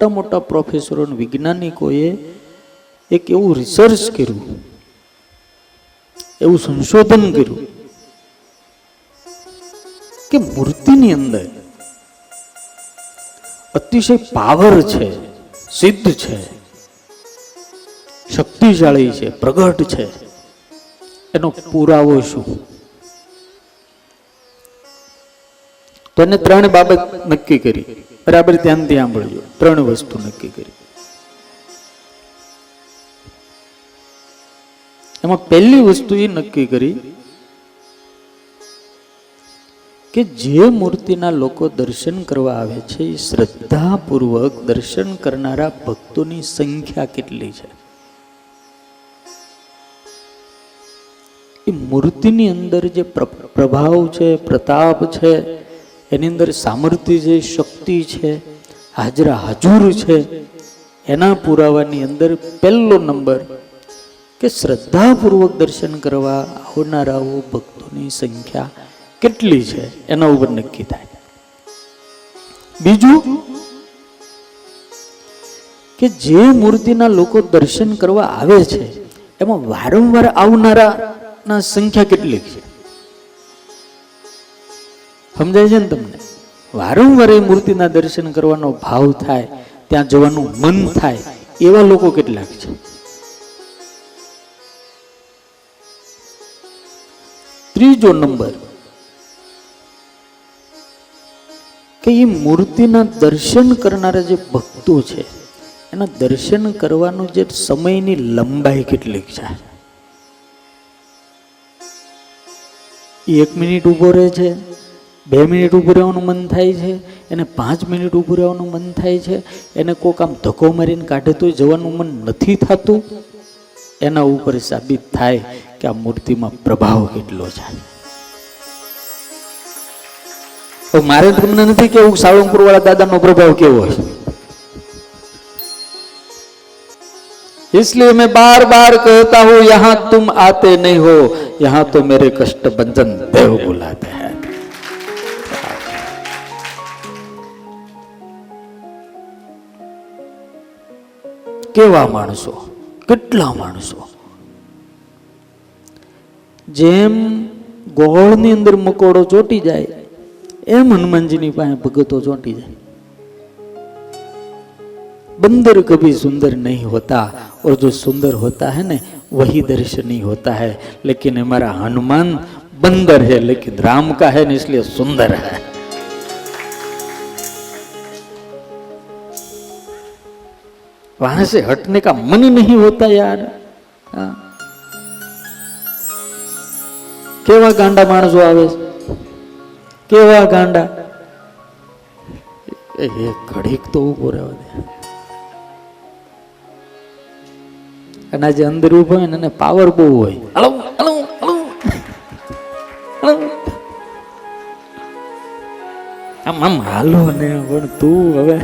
મોટા મોટા પ્રોફેસરો વૈજ્ઞાનિકોએ એક એવું રિસર્ચ કર્યું, એવું સંશોધન કર્યું કે મૂર્તિની અંદર અતિશય પાવર છે, સિદ્ધ છે, શક્તિશાળી છે, પ્રગટ છે, એનો પુરાવો શું? તો એને ત્રણ બાબત નક્કી કરી. બરાબર? ધ્યાનથી સાંભળજો. ત્રણ વસ્તુ નક્કી કરી. એમાં પહેલી વસ્તુ એ નક્કી કરી કે જે મૂર્તિના લોકો દર્શન કરવા આવે છે, એ શ્રદ્ધાપૂર્વક દર્શન કરનારા ભક્તોની સંખ્યા કેટલી છે? એ મૂર્તિની અંદર જે પ્રભાવ છે, પ્રતાપ છે એની અંદર સામર્થ્ય છે શક્તિ છે, હાજરા હાજુર છે, એના પુરાવાની અંદર પહેલો નંબર કે શ્રદ્ધાપૂર્વક દર્શન કરવા આવનારાઓ ભક્તોની સંખ્યા કેટલી છે, એના ઉપર નક્કી થાય. બીજું કે જે મૂર્તિના લોકો દર્શન કરવા આવે છે, એમાં વારંવાર આવનારા ના સંખ્યા કેટલી છે? સમજાય છે ને તમને? વારંવાર એ મૂર્તિના દર્શન કરવાનો ભાવ થાય, ત્યાં જવાનું મન થાય, એવા લોકો કેટલાક છે. ત્રીજો નંબર, કે એ મૂર્તિના દર્શન કરનારા જે ભક્તો છે, એના દર્શન કરવાનું જે સમયની લંબાઈ કેટલીક છે? એક મિનિટ ઊભો રહે છે. બે મિનિટ ઊભું રહેવાનું મન થાય છે એને પાંચ મિનિટ ઊભું રહેવાનું મન થાય છે એને કોક આમ ધક્કો મારીને કાઢે તો જવાનું મન નથી થતું એના ઉપર સાબિત થાય કે આ મૂર્તિમાં પ્રભાવ કેટલો છે તો મારે તમને નથી કેવું સાળંગપુર વાળા દાદાનો પ્રભાવ કેવો છે इसलिए मैं बार बार कहता हूं यहां तुम आते नहीं हो यहां तो मेरे कष्ट भंजन देव बुलाते हैं કેવા માણસો કેટલા માણસો જેમ ગોળની અંદર મકોડો ચોટી જાય એમ હનુમાનજીની પાસે ભગતો ચોંટી જાય बंदर कभी सुंदर नहीं होता और जो सुंदर होता है ना वही दर्शनीय होता है लेकिन हमारा हनुमान बंदर है लेकिन राम का है ना इसलिए सुंदर है वहां से हटने का मन नहीं होता यार हाँ। કેવા ગાંડા માણસો આવે છે કેવા ગાંડા એ એ ઘડીક તો ઉભો રહેવા દે અને આ જે અંદર ઉભો હોય ને એને પાવર બહુ હોય હલો હલો હલો હલો આમ આમ હાલો ને પણ તું હવે